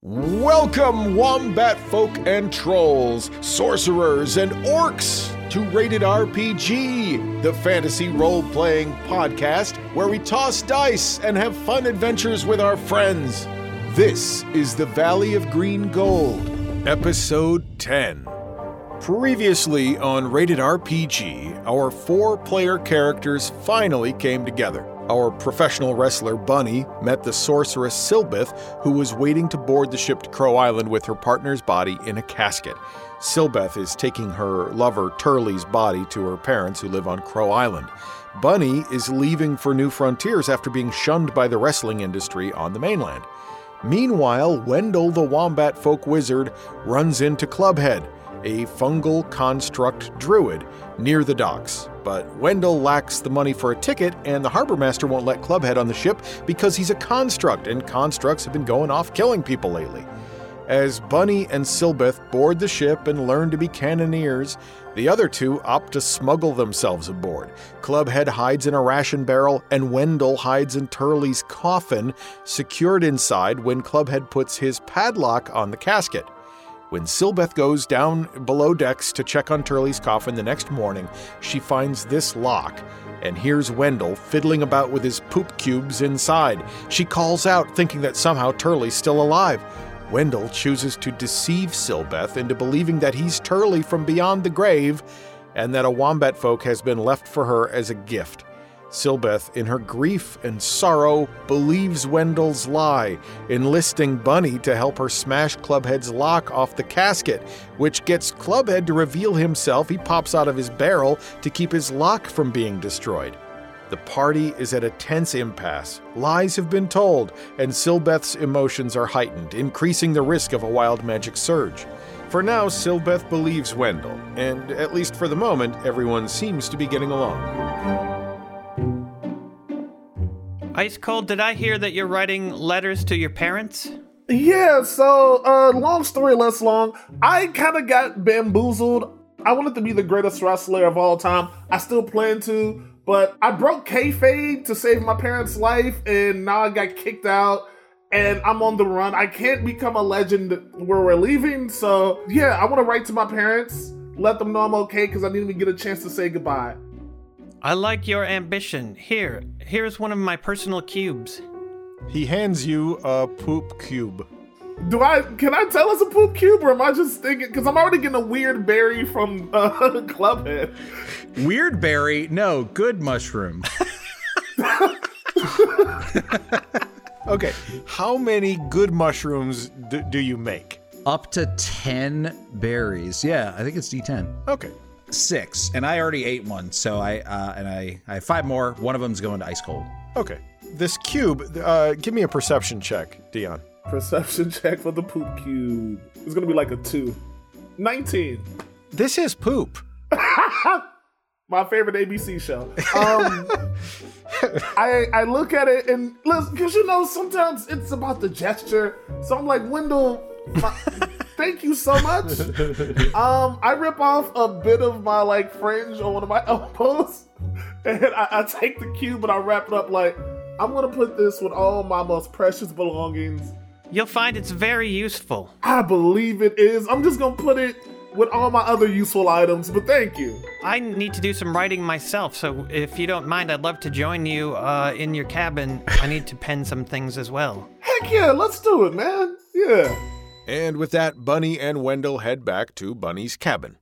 Welcome, wombat folk and trolls, sorcerers and orcs, to Rated RPG, the fantasy role playing podcast where we toss dice and have fun adventures with our friends. This is the Valley of Green Gold, Episode 10. Previously on Rated RPG, our four player characters finally came together. Our professional wrestler Bunny met the sorceress Silbeth, who was waiting to board the ship to Krow Island with her partner's body in a casket. Silbeth is taking her lover Turley's body to her parents who live on Krow Island. Bunny is leaving for New Frontiers after being shunned by the wrestling industry on the mainland. Meanwhile, Wendell the Wombat Folk Wizard runs into Clubhead, a fungal construct druid, near the docks. But Wendell lacks the money for a ticket, and the harbor master won't let Clubhead on the ship because he's a construct, and constructs have been going off killing people lately. As Bunny and Silbeth board the ship and learn to be cannoneers, the other two opt to smuggle themselves aboard. Clubhead hides in a ration barrel, and Wendell hides in Turley's coffin, secured inside when Clubhead puts his padlock on the casket. When Silbeth goes down below decks to check on Turley's coffin the next morning, she finds this lock and hears Wendell fiddling about with his poop cubes inside. She calls out, thinking that somehow Turley's still alive. Wendell chooses to deceive Silbeth into believing that he's Turley from beyond the grave and that a wombat folk has been left for her as a gift. Silbeth, in her grief and sorrow, believes Wendell's lie, enlisting Bunny to help her smash Clubhead's lock off the casket, which gets Clubhead to reveal himself. He pops out of his barrel to keep his lock from being destroyed. The party is at a tense impasse. Lies have been told, and Silbeth's emotions are heightened, increasing the risk of a wild magic surge. For now, Silbeth believes Wendell, and at least for the moment, everyone seems to be getting along. Ice Cold, did I hear that you're writing letters to your parents? Yeah, so uh long story less long, I kind of got bamboozled. I wanted to be the greatest wrestler of all time. I still plan to, but I broke kayfabe to save my parents' life, and now I got kicked out, and I'm on the run. I can't become a legend where we're leaving, so yeah, I want to write to my parents, let them know I'm okay, because I need to get a chance to say goodbye. I like your ambition. Here, here's one of my personal cubes. He hands you a poop cube. Do I can I tell it's a poop cube or am I just thinking because I'm already getting a weird berry from uh, Clubhead. Weird berry? No, good mushroom. Okay, how many good mushrooms d- do you make? Up to 10 berries. Yeah, I think it's D10. Okay, Six. And I already ate one, so I uh, and I, I have five more. One of them's going to ice cold. okay. This cube, uh, give me a perception check, Dion. Perception check for the poop cube. It's gonna be like a two. 19. This is poop. My favorite ABC show. Um I I look at it and listen, because you know sometimes it's about the gesture. So I'm like, Wendell, my- thank you so much. Um, I rip off a bit of my like fringe on one of my elbows, and I, I take the cube and I wrap it up like I'm gonna put this with all my most precious belongings. You'll find it's very useful. I believe it is. I'm just gonna put it with all my other useful items, but thank you. I need to do some writing myself, so if you don't mind, I'd love to join you uh, in your cabin. I need to pen some things as well. Heck yeah, let's do it, man. Yeah. And with that, Bunny and Wendell head back to Bunny's cabin.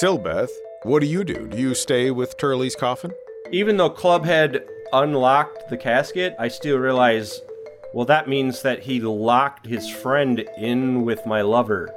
Silbeth, what do you do? Do you stay with Turley's coffin? Even though Clubhead unlocked the casket, I still realize, well, that means that he locked his friend in with my lover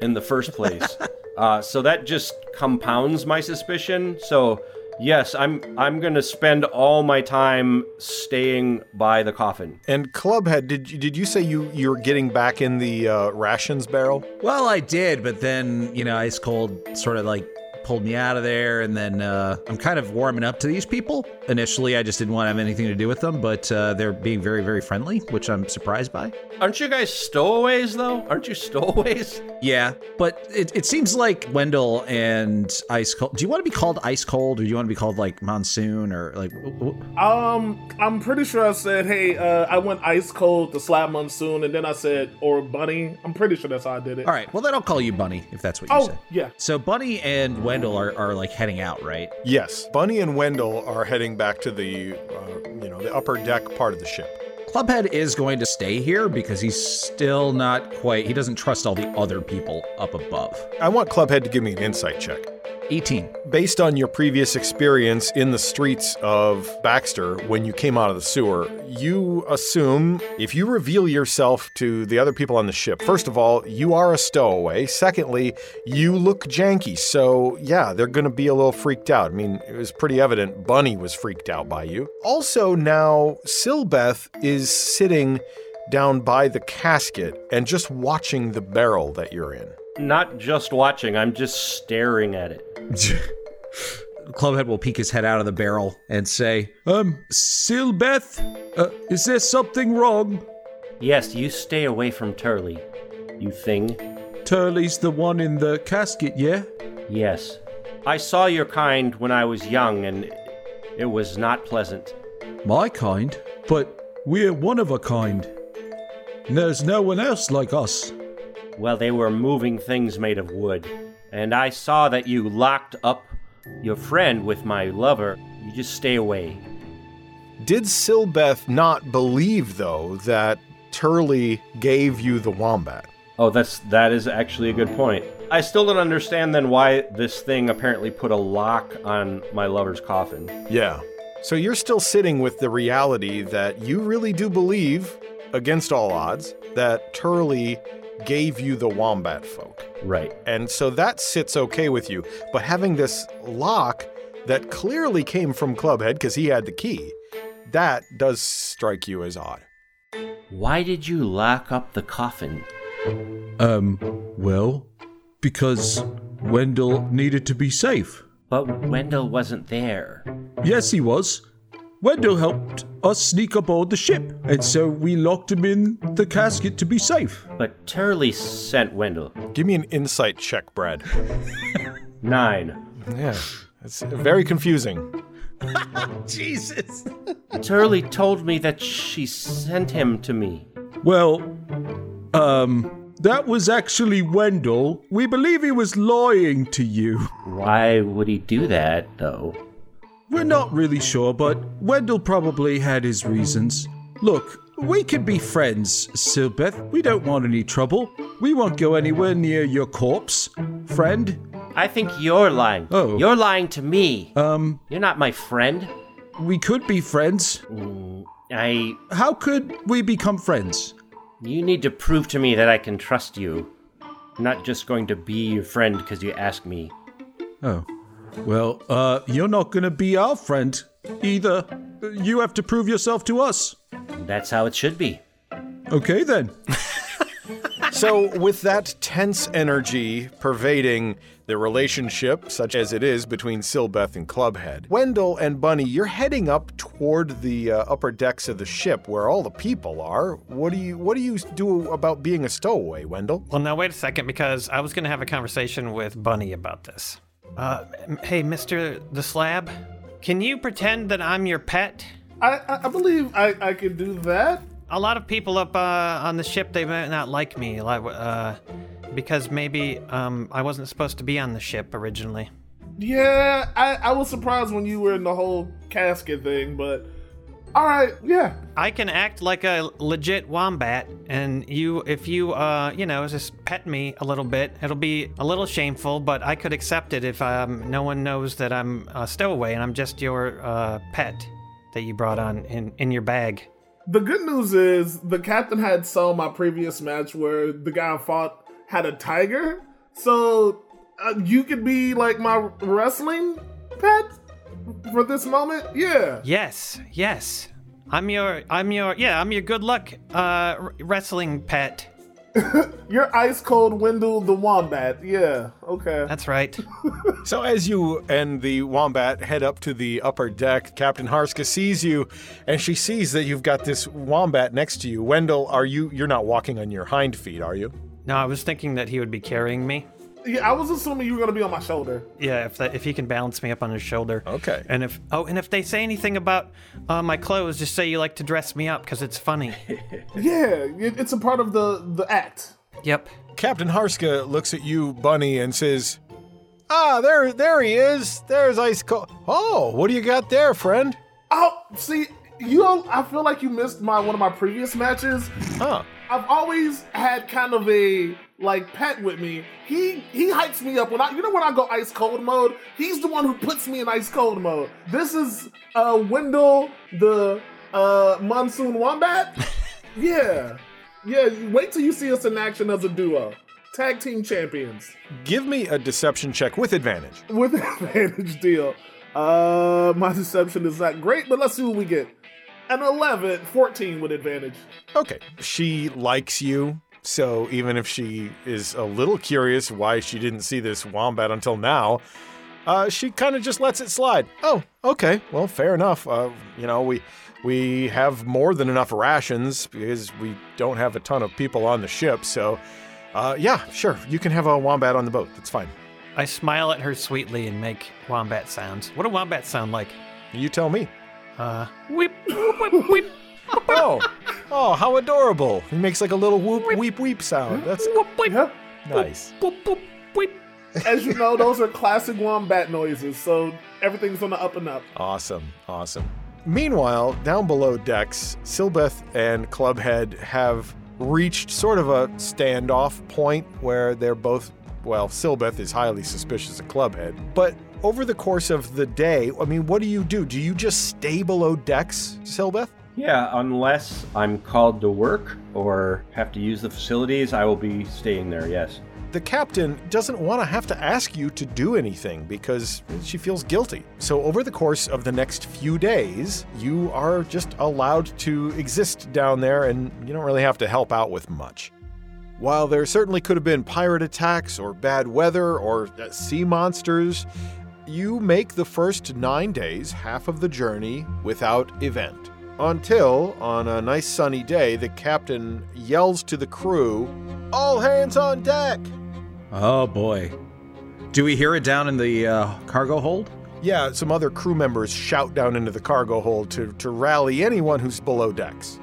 in the first place. uh, so that just compounds my suspicion. So yes, I'm I'm gonna spend all my time staying by the coffin. And Clubhead, did you, did you say you you're getting back in the uh, rations barrel? Well, I did, but then, you know, ice cold sort of like pulled me out of there, and then uh, I'm kind of warming up to these people. Initially, I just didn't want to have anything to do with them, but uh, they're being very, very friendly, which I'm surprised by. Aren't you guys stowaways though? Aren't you stowaways? Yeah, but it, it seems like Wendell and Ice Cold. Do you want to be called Ice Cold, or do you want to be called like Monsoon, or like? w- w- Um, I'm pretty sure I said, hey, uh, I went ice cold to slap monsoon, and then I said, or bunny. I'm pretty sure that's how I did it. All right, well then I'll call you Bunny if that's what you Oh, said. yeah. So Bunny and Wendell are, are like heading out, right? Yes, Bunny and Wendell are heading back to the, uh, you know, the upper deck part of the ship. Clubhead is going to stay here because he's still not quite. He doesn't trust all the other people up above. I want Clubhead to give me an insight check. 18. Based on your previous experience in the streets of Baxter when you came out of the sewer, you assume if you reveal yourself to the other people on the ship, first of all, you are a stowaway. Secondly, you look janky. So, yeah, they're going to be a little freaked out. I mean, it was pretty evident Bunny was freaked out by you. Also, now, Silbeth is sitting down by the casket and just watching the barrel that you're in. Not just watching, I'm just staring at it. Clubhead will peek his head out of the barrel and say, Um, Silbeth, uh, is there something wrong? Yes, you stay away from Turley, you thing. Turley's the one in the casket, yeah? Yes. I saw your kind when I was young, and it was not pleasant. My kind, but we're one of a kind. There's no one else like us. Well, they were moving things made of wood, and I saw that you locked up your friend with my lover. You just stay away. Did Silbeth not believe, though, that Turley gave you the wombat? Oh, that's that is actually a good point. I still don't understand then why this thing apparently put a lock on my lover's coffin. Yeah. So you're still sitting with the reality that you really do believe, against all odds, that Turley gave you the wombat folk. Right. And so that sits okay with you. But having this lock that clearly came from Clubhead because he had the key, that does strike you as odd. Why did you lock up the coffin? Um, well, because Wendell needed to be safe. But Wendell wasn't there. Yes, he was. Wendell helped us sneak aboard the ship, and so we locked him in the casket to be safe. But Turley sent Wendell. Give me an insight check, Brad. Nine. Yeah. It's very confusing. Jesus. Turley told me that she sent him to me. Well, um, that was actually Wendell. We believe he was lying to you. Why would he do that, though? We're not really sure, but Wendell probably had his reasons. Look, we can be friends, Silbeth. We don't want any trouble. We won't go anywhere near your corpse, friend. I think you're lying. Oh. You're lying to me. Um, You're not my friend. we could be friends. I. How could we become friends? You need to prove to me that I can trust you. I'm not just going to be your friend because you ask me. Oh. Well, uh, you're not gonna be our friend either. You have to prove yourself to us. That's how it should be. Okay then. So, with that tense energy pervading the relationship, such as it is between Silbeth and Clubhead, Wendell and Bunny, you're heading up toward the uh, upper decks of the ship where all the people are. What do you What do you do about being a stowaway, Wendell? Well, now wait a second, because I was going to have a conversation with Bunny about this. Uh, m- hey, Mister the Slab, can you pretend that I'm your pet? I, I, I believe I, I could do that. A lot of people up uh, on the ship they might not like me, like, uh, because maybe um, I wasn't supposed to be on the ship originally. Yeah, I, I was surprised when you were in the whole casket thing, but all right, yeah. I can act like a legit wombat, and you, if you, uh, you know, just pet me a little bit, it'll be a little shameful, but I could accept it if um, no one knows that I'm a stowaway and I'm just your uh, pet that you brought on in, in your bag. The good news is the captain had saw my previous match where the guy I fought had a tiger, so uh, you could be like my wrestling pet for this moment. Yeah. Yes, yes. I'm your, I'm your, yeah, I'm your good luck uh, r- wrestling pet. You're ice cold Wendell the Wombat. Yeah, okay. That's right. So as you and the wombat head up to the upper deck, Captain Harska sees you, and she sees that you've got this wombat next to you. Wendell, are you? You're not walking on your hind feet, are you? No, I was thinking that he would be carrying me. Yeah, I was assuming you were gonna be on my shoulder. Yeah, if that, if he can balance me up on his shoulder. Okay. And if oh, and if they say anything about uh, my clothes, just say you like to dress me up because it's funny. Yeah, it- it's a part of the the act. yep. Captain Harska looks at you, Bunny, and says, "Ah, there, there he is. There's ice cold. Oh, what do you got there, friend? Oh, see, you. I feel like you missed my one of my previous matches. Huh? I've always had kind of a like pet with me. He he hypes me up when I you know when I go ice cold mode. He's the one who puts me in ice cold mode. This is uh Wendell the uh monsoon wombat. yeah, yeah. Wait till you see us in action as a duo, tag team champions Give me a deception check with advantage. with advantage deal. Uh, my deception is not great, but let's see what we get. An 11, 14 with advantage. Okay. She likes you. So even if she is a little curious why she didn't see this wombat until now, uh, she kind of just lets it slide. Oh, okay. Well, fair enough. Uh, you know, we we have more than enough rations because we don't have a ton of people on the ship. So, uh, yeah, sure. You can have a wombat on the boat. That's fine. I smile at her sweetly and make wombat sounds. What do wombats sound like? You tell me. Uh, whip, whip, whip, whip. Oh, oh, how adorable! He makes like a little whoop, weep, weep sound. That's Yeah. nice. Boop, boop, whip. As you know, those are classic wombat noises, so everything's on the up and up. Awesome, awesome. Meanwhile, down below decks, Silbeth and Clubhead have reached sort of a standoff point where they're both, well, Silbeth is highly suspicious of Clubhead. But over the course of the day, I mean, what do you do? Do you just stay below decks, Silbeth? Yeah, unless I'm called to work or have to use the facilities, I will be staying there, yes. The captain doesn't want to have to ask you to do anything because she feels guilty. So, over the course of the next few days, you are just allowed to exist down there and you don't really have to help out with much. While there certainly could have been pirate attacks or bad weather or uh, sea monsters, you make the first nine days half of the journey without event. Until, on a nice sunny day, the captain yells to the crew, All hands on deck! Oh boy. Do we hear it down in the uh, cargo hold? Yeah, some other crew members shout down into the cargo hold to, to rally anyone who's below decks.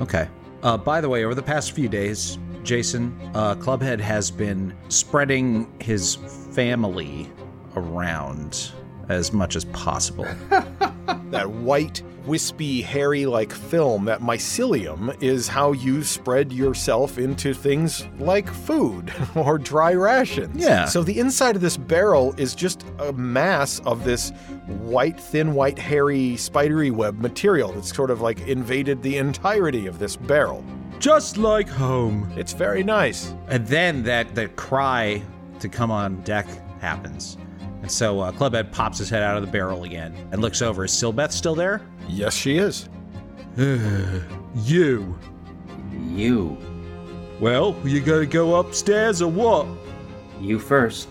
Okay. Uh, by the way, over the past few days, Jason, uh, Clubhead has been spreading his family around as much as possible. That white, wispy, hairy like film, that mycelium, is how you spread yourself into things like food or dry rations. Yeah. So the inside of this barrel is just a mass of this white, thin, white, hairy, spidery web material that's sort of like invaded the entirety of this barrel. Just like home. It's very nice. and then that, that cry to come on deck happens. And so uh, Clubhead pops his head out of the barrel again and looks over. Is Silbeth still there? Yes, she is. You. You. Well, you gonna go upstairs or what? You first.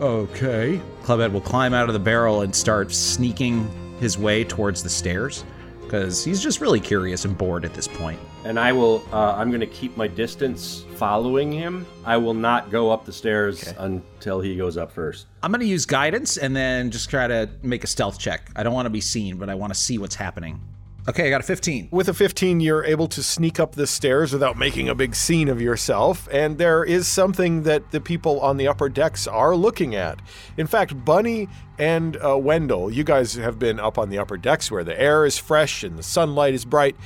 Okay. Clubhead will climb out of the barrel and start sneaking his way towards the stairs because he's just really curious and bored at this point. And I will, uh, I'm going to keep my distance following him. I will not go up the stairs until he goes up first. I'm going to use guidance and then just try to make a stealth check. I don't want to be seen, but I want to see what's happening. Okay, I got a 15. With a 15, you're able to sneak up the stairs without making a big scene of yourself, and there is something that the people on the upper decks are looking at. In fact, Bunny and uh, Wendell, you guys have been up on the upper decks where the air is fresh and the sunlight is bright.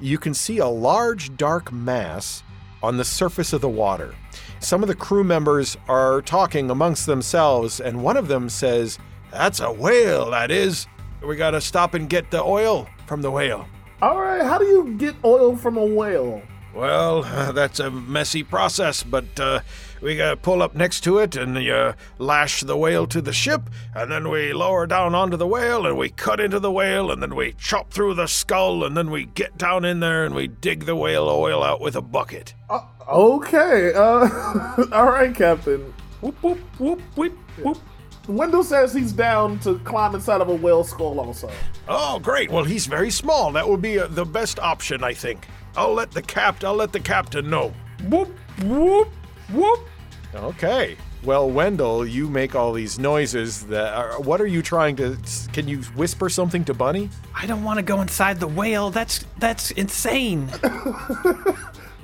You can see a large dark mass on the surface of the water. Some of the crew members are talking amongst themselves, and one of them says, That's a whale, that is. We gotta stop and get the oil from the whale. All right, how do you get oil from a whale? Well, that's a messy process, but uh, we gotta pull up next to it and uh, lash the whale to the ship, and then we lower down onto the whale and we cut into the whale, and then we chop through the skull, and then we get down in there and we dig the whale oil out with a bucket. Uh, okay. Uh, all right, Captain. Whoop, whoop, whoop, whoop, whoop. Wendell says he's down to climb inside of a whale skull also. Oh, great. Well, he's very small. That would be uh, the best option, I think. I'll let the capt. I'll let the captain know. Whoop, whoop, whoop. Okay. Well, Wendell, you make all these noises. That are, what are you trying to? Can you whisper something to Bunny? I don't want to go inside the whale. That's that's insane.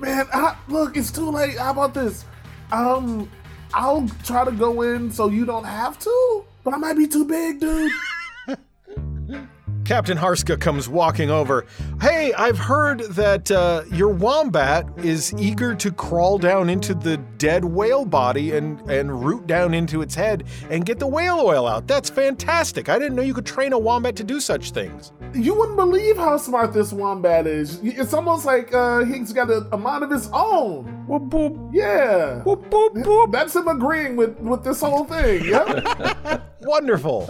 Man, I, look, it's too late. How about this? Um, I'll try to go in so you don't have to, but I might be too big, dude. Captain Harska comes walking over. Hey, I've heard that uh, your wombat is eager to crawl down into the dead whale body and, and root down into its head and get the whale oil out. That's fantastic. I didn't know you could train a wombat to do such things. You wouldn't believe how smart this wombat is. It's almost like uh, he's got a, a mind of his own. Whoop, whoop, Yeah. whoop, whoop, whoop. That's him agreeing with, with this whole thing. Yeah. Wonderful.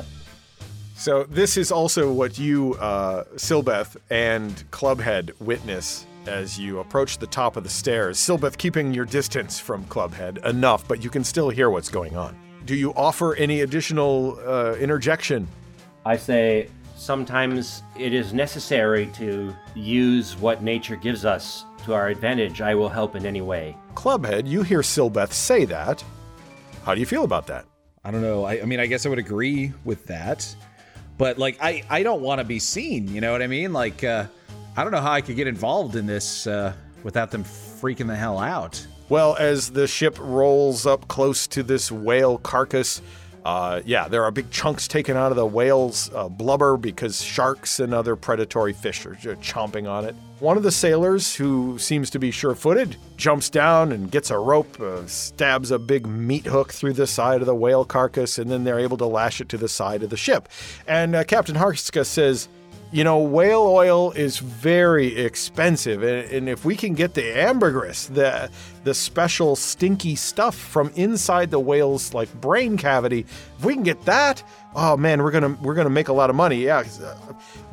So this is also what you, uh, Silbeth and Clubhead witness as you approach the top of the stairs. Silbeth keeping your distance from Clubhead enough, but you can still hear what's going on. Do you offer any additional uh, interjection? I say sometimes it is necessary to use what nature gives us to our advantage. I will help in any way. Clubhead, you hear Silbeth say that. How do you feel about that? I don't know. I, I mean, I guess I would agree with that, but like, I I don't want to be seen. You know what I mean? Like, uh, I don't know how I could get involved in this uh, without them freaking the hell out. Well, as the ship rolls up close to this whale carcass, uh, yeah, there are big chunks taken out of the whale's uh, blubber because sharks and other predatory fish are chomping on it. One of the sailors, who seems to be sure footed, jumps down and gets a rope, uh, stabs a big meat hook through the side of the whale carcass, and then they're able to lash it to the side of the ship. And uh, Captain Harska says, you know, whale oil is very expensive, and, and if we can get the ambergris, the the special stinky stuff from inside the whale's like brain cavity, if we can get that, oh man, we're gonna we're gonna make a lot of money. Yeah, uh,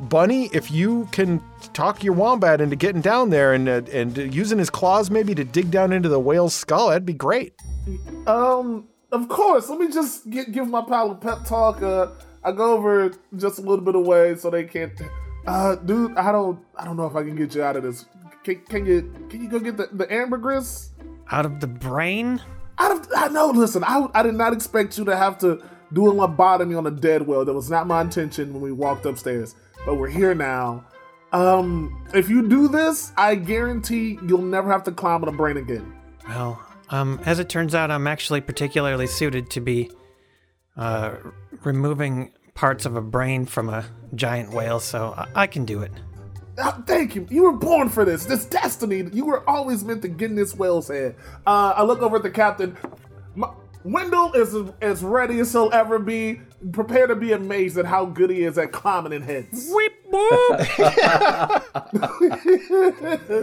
Bunny, if you can talk your wombat into getting down there and uh, and using his claws maybe to dig down into the whale's skull, that'd be great. Um, of course. Let me just get, give my pal a pep talk. Uh, I go over just a little bit away so they can't. Uh, dude, I don't, I don't know if I can get you out of this. Can, can you, can you go get the, the ambergris? Out of the brain? Out of, I know. Listen, I, I did not expect you to have to do a lobotomy on a dead whale. That was not my intention when we walked upstairs. But we're here now. Um, if you do this, I guarantee you'll never have to climb on a brain again. Well, um, as it turns out, I'm actually particularly suited to be uh, removing parts of a brain from a giant whale, so I, I can do it. Ah, thank you. You were born for this. This destiny. You were always meant to get in this whale's head. Uh, I look over at the captain. My, Wendell is as ready as he'll ever be. Prepare to be amazed at how good he is at climbing in heads. Whip whoop!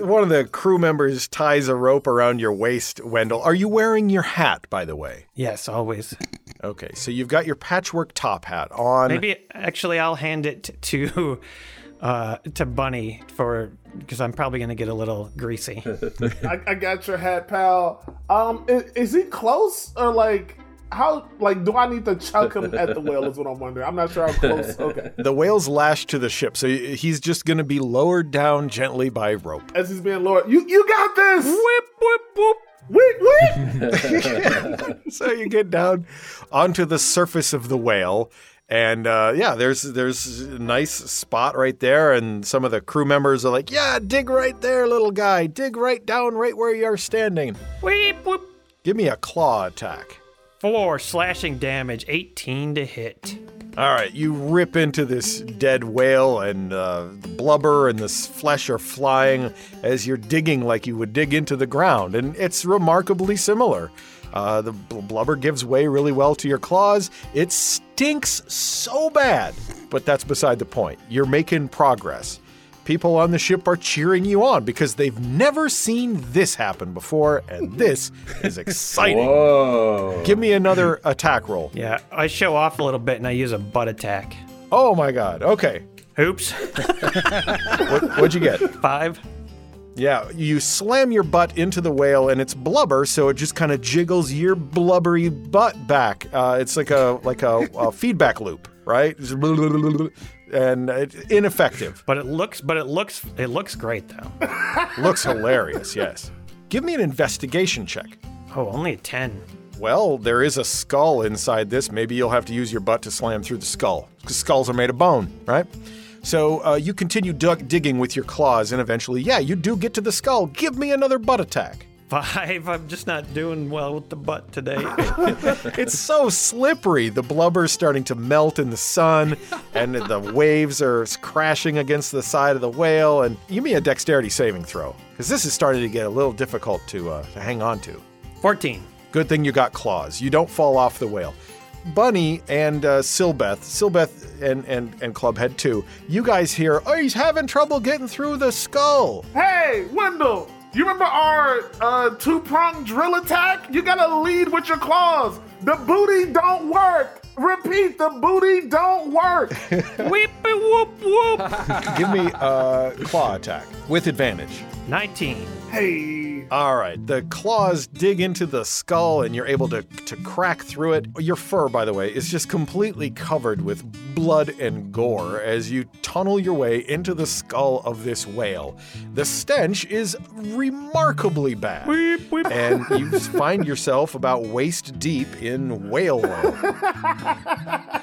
One of the crew members ties a rope around your waist, Wendell. Are you wearing your hat, by the way? yes, always. Okay, so you've got your patchwork top hat on. Maybe actually I'll hand it to uh, to Bunny for because I'm probably gonna get a little greasy. I, I got your hat, pal. Um, is, is he close or like how? Like, do I need to chuck him at the whale? Is what I'm wondering. I'm not sure how close. Okay, The whale's lashed to the ship, so he's just going to be lowered down gently by rope. as he's being lowered, you you got this. whip whoop whoop. Whip whip. So you get down onto the surface of the whale, and uh, yeah, there's there's a nice spot right there, and some of the crew members are like, "Yeah, dig right there, little guy. Dig right down, right where you're standing. Whip whoop. Give me a claw attack." Four slashing damage, 18 to hit. All right, you rip into this dead whale, and uh, the blubber and this flesh are flying as you're digging like you would dig into the ground, and it's remarkably similar. Uh, the bl- blubber gives way really well to your claws. It stinks so bad, but that's beside the point. You're making progress. People on the ship are cheering you on because they've never seen this happen before, and this is exciting. Whoa. Give me another attack roll. Yeah, I show off a little bit and I use a butt attack. Oh my god. Okay. Oops. What, what'd you get? Five. Yeah, you slam your butt into the whale, and it's blubber, so it just kind of jiggles your blubbery butt back. Uh, it's like a like a, a feedback loop, right? And it's ineffective. But it looks but it looks it looks great though. Looks hilarious. Yes. Give me an investigation check. Oh, only a ten. Well, there is a skull inside this. Maybe you'll have to use your butt to slam through the skull. Because skulls are made of bone, right? So uh, you continue dug- digging with your claws, and eventually, yeah, you do get to the skull. Give me another butt attack. Five. I'm just not doing well with the butt today. It's so slippery. The blubber's starting to melt in the sun, and the waves are crashing against the side of the whale. And give me a dexterity saving throw, because this is starting to get a little difficult to, uh, to hang on to. Fourteen. Good thing you got claws. You don't fall off the whale. Bunny and uh, Silbeth, Silbeth and, and, and Clubhead too, you guys hear, oh, he's having trouble getting through the skull. Hey, Wendell, you remember our uh, two pronged drill attack? You gotta lead with your claws. The booty don't work. Repeat, the booty don't work. Whip whoop whoop. Give me a claw attack with advantage. Nineteen. hey, All right, the claws dig into the skull and you're able to, to crack through it. Your fur, by the way, is just completely covered with blood and gore as you tunnel your way into the skull of this whale. The stench is remarkably bad. Whip whip. and you find yourself about waist deep in whale oil.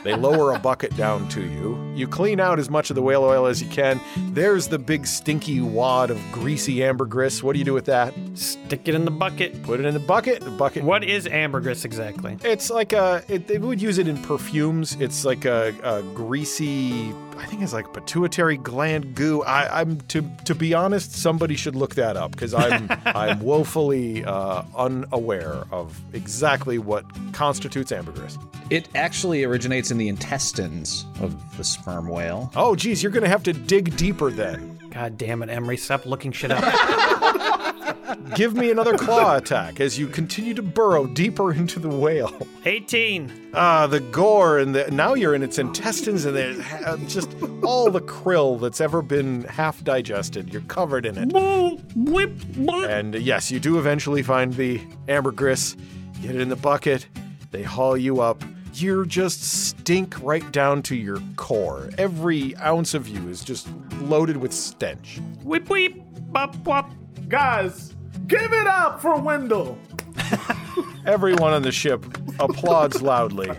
they lower a bucket down to you. You clean out as much of the whale oil as you can. There's the big stinky wad of greasy ambergris. What do you do with that? Stick it in the bucket. Put it in the bucket. The bucket. What is ambergris exactly? It's like a. It, they would use it in perfumes. It's like a, a greasy. I think it's like pituitary gland goo. I, I'm to to be honest. Somebody should look that up because I'm I'm woefully uh, unaware of exactly what constitutes ambergris. It actually originates in the intestines of the sperm whale. Oh, geez, you're gonna have to dig deeper then. God damn it, Emery, stop looking shit up. Give me another claw attack as you continue to burrow deeper into the whale. 18. Ah, the gore and the now you're in its intestines and there's ha- just all the krill that's ever been half digested. You're covered in it. Whip whip. And uh, yes, you do eventually find the ambergris. Get it in the bucket. They haul you up. You're just stink right down to your core. Every ounce of you is just loaded with stench. Whip whip. Bop bop. guys, give it up for Wendell. Everyone on the ship applauds loudly.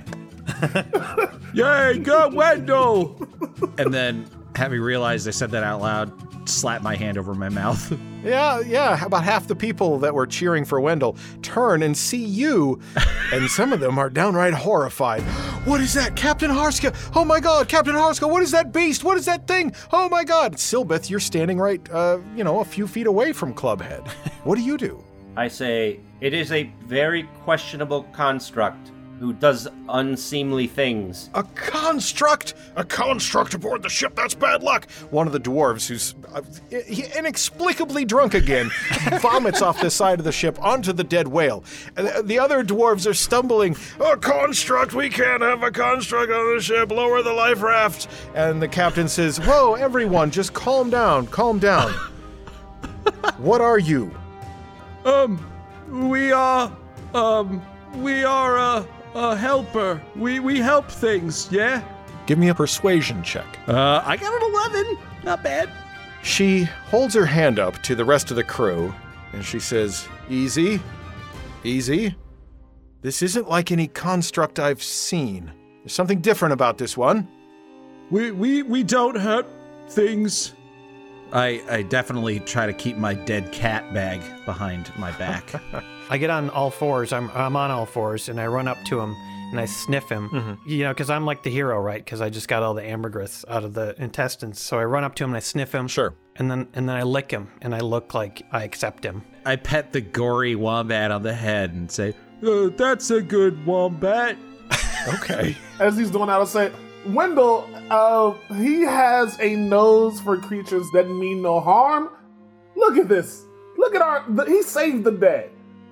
Yay, go Wendell! And then, having realized I said that out loud, slap my hand over my mouth. Yeah, yeah. About half the people that were cheering for Wendell turn and see you, and some of them are downright horrified. What is that, Captain Harska? Oh my God, Captain Harska! What is that beast? What is that thing? Oh my God, Silbeth, you're standing right, uh, you know, a few feet away from Clubhead. What do you do? I say, it is a very questionable construct who does unseemly things. A construct? A construct aboard the ship? That's bad luck. One of the dwarves, who's uh, inexplicably drunk again, vomits off the side of the ship onto the dead whale. And the- the other dwarves are stumbling. A construct? We can't have a construct on the ship. Lower the life raft. And the captain says, Whoa, everyone, just calm down. Calm down. what are you? Um, we are, um, we are a, a helper. We we help things, yeah? Give me a persuasion check. Uh, I got an 11. Not bad. She holds her hand up to the rest of the crew and she says, Easy, easy. This isn't like any construct I've seen. There's something different about this one. We we we don't hurt things. I, I definitely try to keep my dead cat bag behind my back. I get on all fours. I'm, I'm on all fours, and I run up to him and I sniff him. You know, because I'm like the hero, right? Because I just got all the ambergris out of the intestines. So I run up to him and I sniff him. Sure. And then and then I lick him, and I look like I accept him. I pet the gory wombat on the head and say, Uh, that's a good wombat. Okay. As he's doing that, I'll say, Wendell, uh, he has a nose for creatures that mean no harm. Look at this. Look at our. The, he saved the day.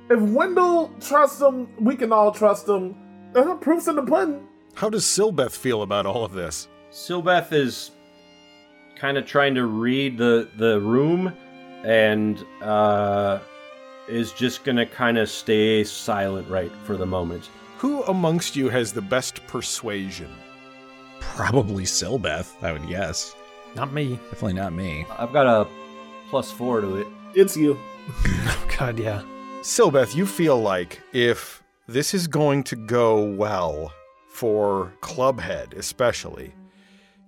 If Wendell trusts him, we can all trust him. Uh, proof's in the pudding. How does Silbeth feel about all of this? Silbeth is kind of trying to read the the room and uh, is just gonna kind of stay silent right for the moment. Who amongst you has the best persuasion? Probably Silbeth, I would guess. Not me. Definitely not me. I've got a plus four to it. It's you. Oh, God, yeah. Silbeth, you feel like if this is going to go well for Clubhead, especially,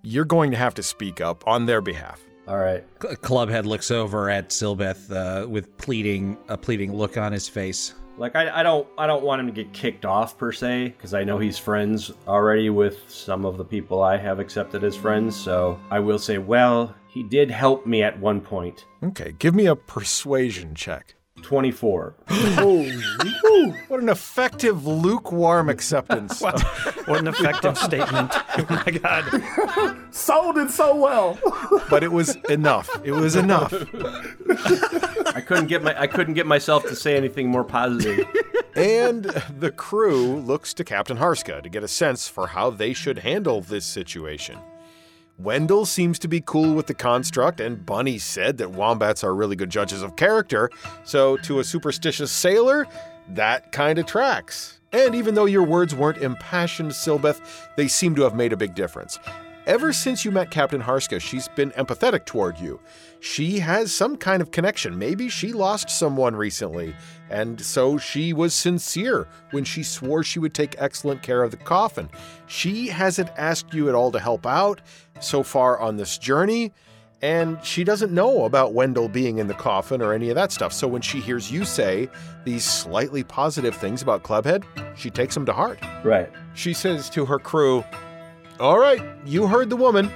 you're going to have to speak up on their behalf. All right. Clubhead looks over at Silbeth uh, with pleading a pleading look on his face. Like I, I don't I don't want him to get kicked off per se because I know he's friends already with some of the people I have accepted as friends. So I will say, well, he did help me at one point. Okay, give me a persuasion check. Twenty four. What an effective lukewarm acceptance. What an effective statement. Oh, my God. Sold it so well. but it was enough. It was enough. I couldn't get my I couldn't get myself to say anything more positive. And the crew looks to Captain Harska to get a sense for how they should handle this situation. Wendell seems to be cool with the construct, and Bunny said that wombats are really good judges of character, so to a superstitious sailor, that kind of tracks. And even though your words weren't impassioned, Silbeth, they seem to have made a big difference. Ever since you met Captain Harska, she's been empathetic toward you. She has some kind of connection. Maybe she lost someone recently, and so she was sincere when she swore she would take excellent care of the coffin. She hasn't asked you at all to help out so far on this journey, and she doesn't know about Wendell being in the coffin or any of that stuff. So when she hears you say these slightly positive things about Clubhead, she takes them to heart. right. She says to her crew, All right, you heard the woman.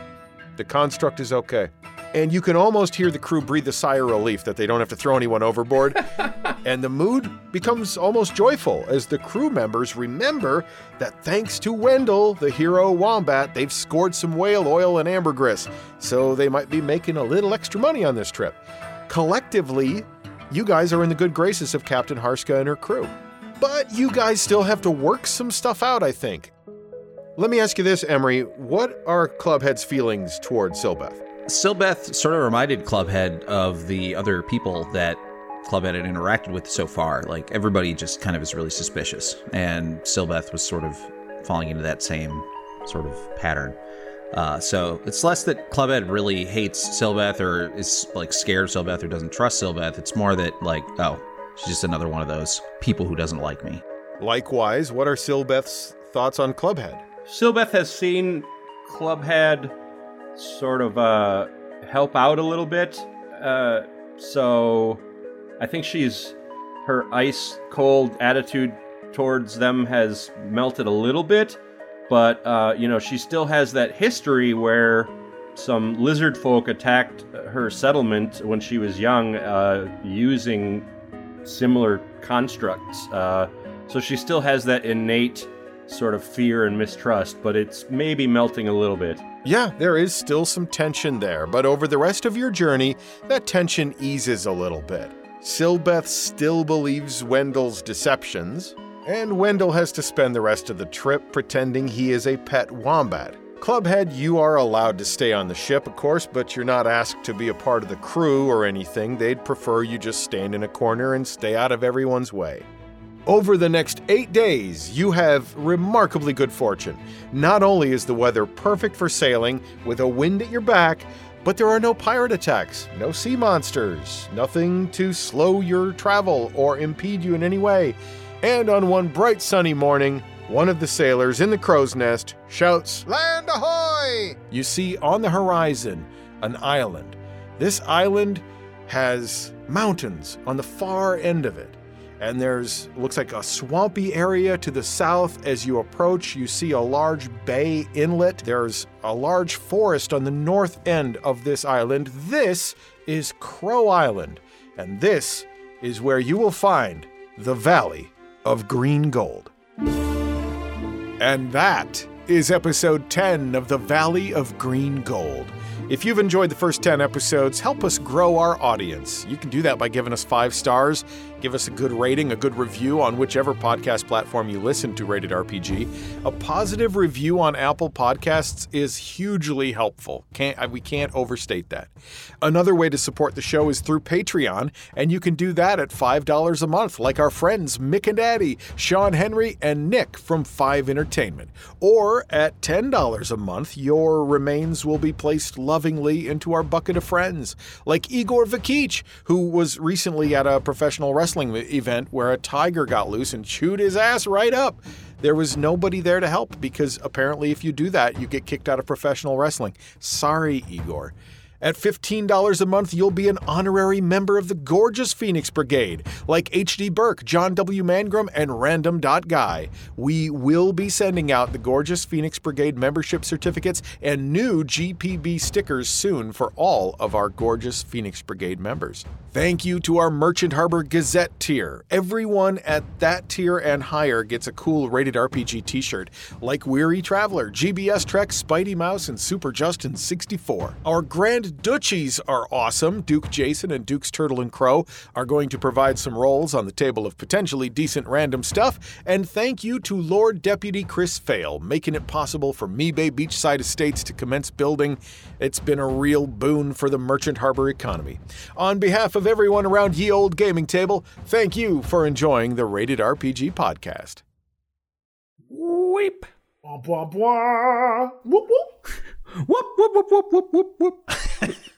The construct is okay. And you can almost hear the crew breathe a sigh of relief that they don't have to throw anyone overboard. and the mood becomes almost joyful as the crew members remember that thanks to Wendell, the hero wombat, they've scored some whale oil and ambergris. So they might be making a little extra money on this trip. Collectively, you guys are in the good graces of Captain Harska and her crew. But you guys still have to work some stuff out, I think. Let me ask you this, Emery. What are Clubhead's feelings towards Silbeth? Silbeth sort of reminded Clubhead of the other people that Clubhead had interacted with so far. Like everybody just kind of is really suspicious, and Silbeth was sort of falling into that same sort of pattern. Uh, so it's less that Clubhead really hates Silbeth or is like scared of Silbeth or doesn't trust Silbeth. It's more that like, oh, she's just another one of those people who doesn't like me. Likewise, what are Silbeth's thoughts on Clubhead? Silbeth has seen Clubhead sort of uh, help out a little bit, uh, so I think she's her ice cold attitude towards them has melted a little bit, but uh, you know she still has that history where some lizard folk attacked her settlement when she was young uh, using similar constructs. Uh, so she still has that innate sort of fear and mistrust, but it's maybe melting a little bit. Yeah, there is still some tension there, but over the rest of your journey, that tension eases a little bit. Silbeth still believes Wendell's deceptions, and Wendell has to spend the rest of the trip pretending he is a pet wombat. Clubhead, you are allowed to stay on the ship, of course, but you're not asked to be a part of the crew or anything. They'd prefer you just stand in a corner and stay out of everyone's way. Over the next eight days, you have remarkably good fortune. Not only is the weather perfect for sailing with a wind at your back, but there are no pirate attacks, no sea monsters, nothing to slow your travel or impede you in any way. And on one bright sunny morning, one of the sailors in the crow's nest shouts, Land ahoy! You see on the horizon an island. This island has mountains on the far end of it and there's looks like a swampy area to the south. As you approach you see a large bay inlet. There's a large forest on the north end of this island. This is Krow Island. And this is where you will find the valley of green gold. And that is episode 10 of The Valley of Green Gold. If you've enjoyed the first 10 episodes, help us grow our audience. You can do that by giving us five stars, give us a good rating, a good review on whichever podcast platform you listen to Rated RPG. A positive review on Apple Podcasts is hugely helpful. Can't, we can't overstate that. Another way to support the show is through Patreon, and you can do that at $5 a month, like our friends Mick and Addy, Sean Henry, and Nick from Five Entertainment. Or at $10 a month, your remains will be placed lovingly into our bucket of friends, like Igor Vakich, who was recently at a professional wrestling event where a tiger got loose and chewed his ass right up. There was nobody there to help because apparently, if you do that, you get kicked out of professional wrestling. Sorry, Igor. At $15 a month, you'll be an honorary member of the gorgeous Phoenix Brigade, like H.D. Burke, John W. Mangrum, and Random Guy. We will be sending out the gorgeous Phoenix Brigade membership certificates and new GPB stickers soon for all of our gorgeous Phoenix Brigade members. Thank you to our Merchant Harbor Gazette tier. Everyone at that tier and higher gets a cool rated RPG t shirt, like Weary Traveler, GBS Trek, Spidey Mouse, and Super Justin 64. Our Grand Duchies are awesome. Duke Jason and Duke's Turtle and Crow are going to provide some rolls on the table of potentially decent random stuff. And thank you to Lord Deputy Chris Fail, making it possible for Mebay Beachside Estates to commence building. It's been a real boon for the Merchant Harbor economy. On behalf of everyone around ye old gaming table, thank you for enjoying the Rated RPG podcast. Weep. Blah, blah, blah. Whoop, whoop. whoop whoop whoop whoop whoop whoop whoop.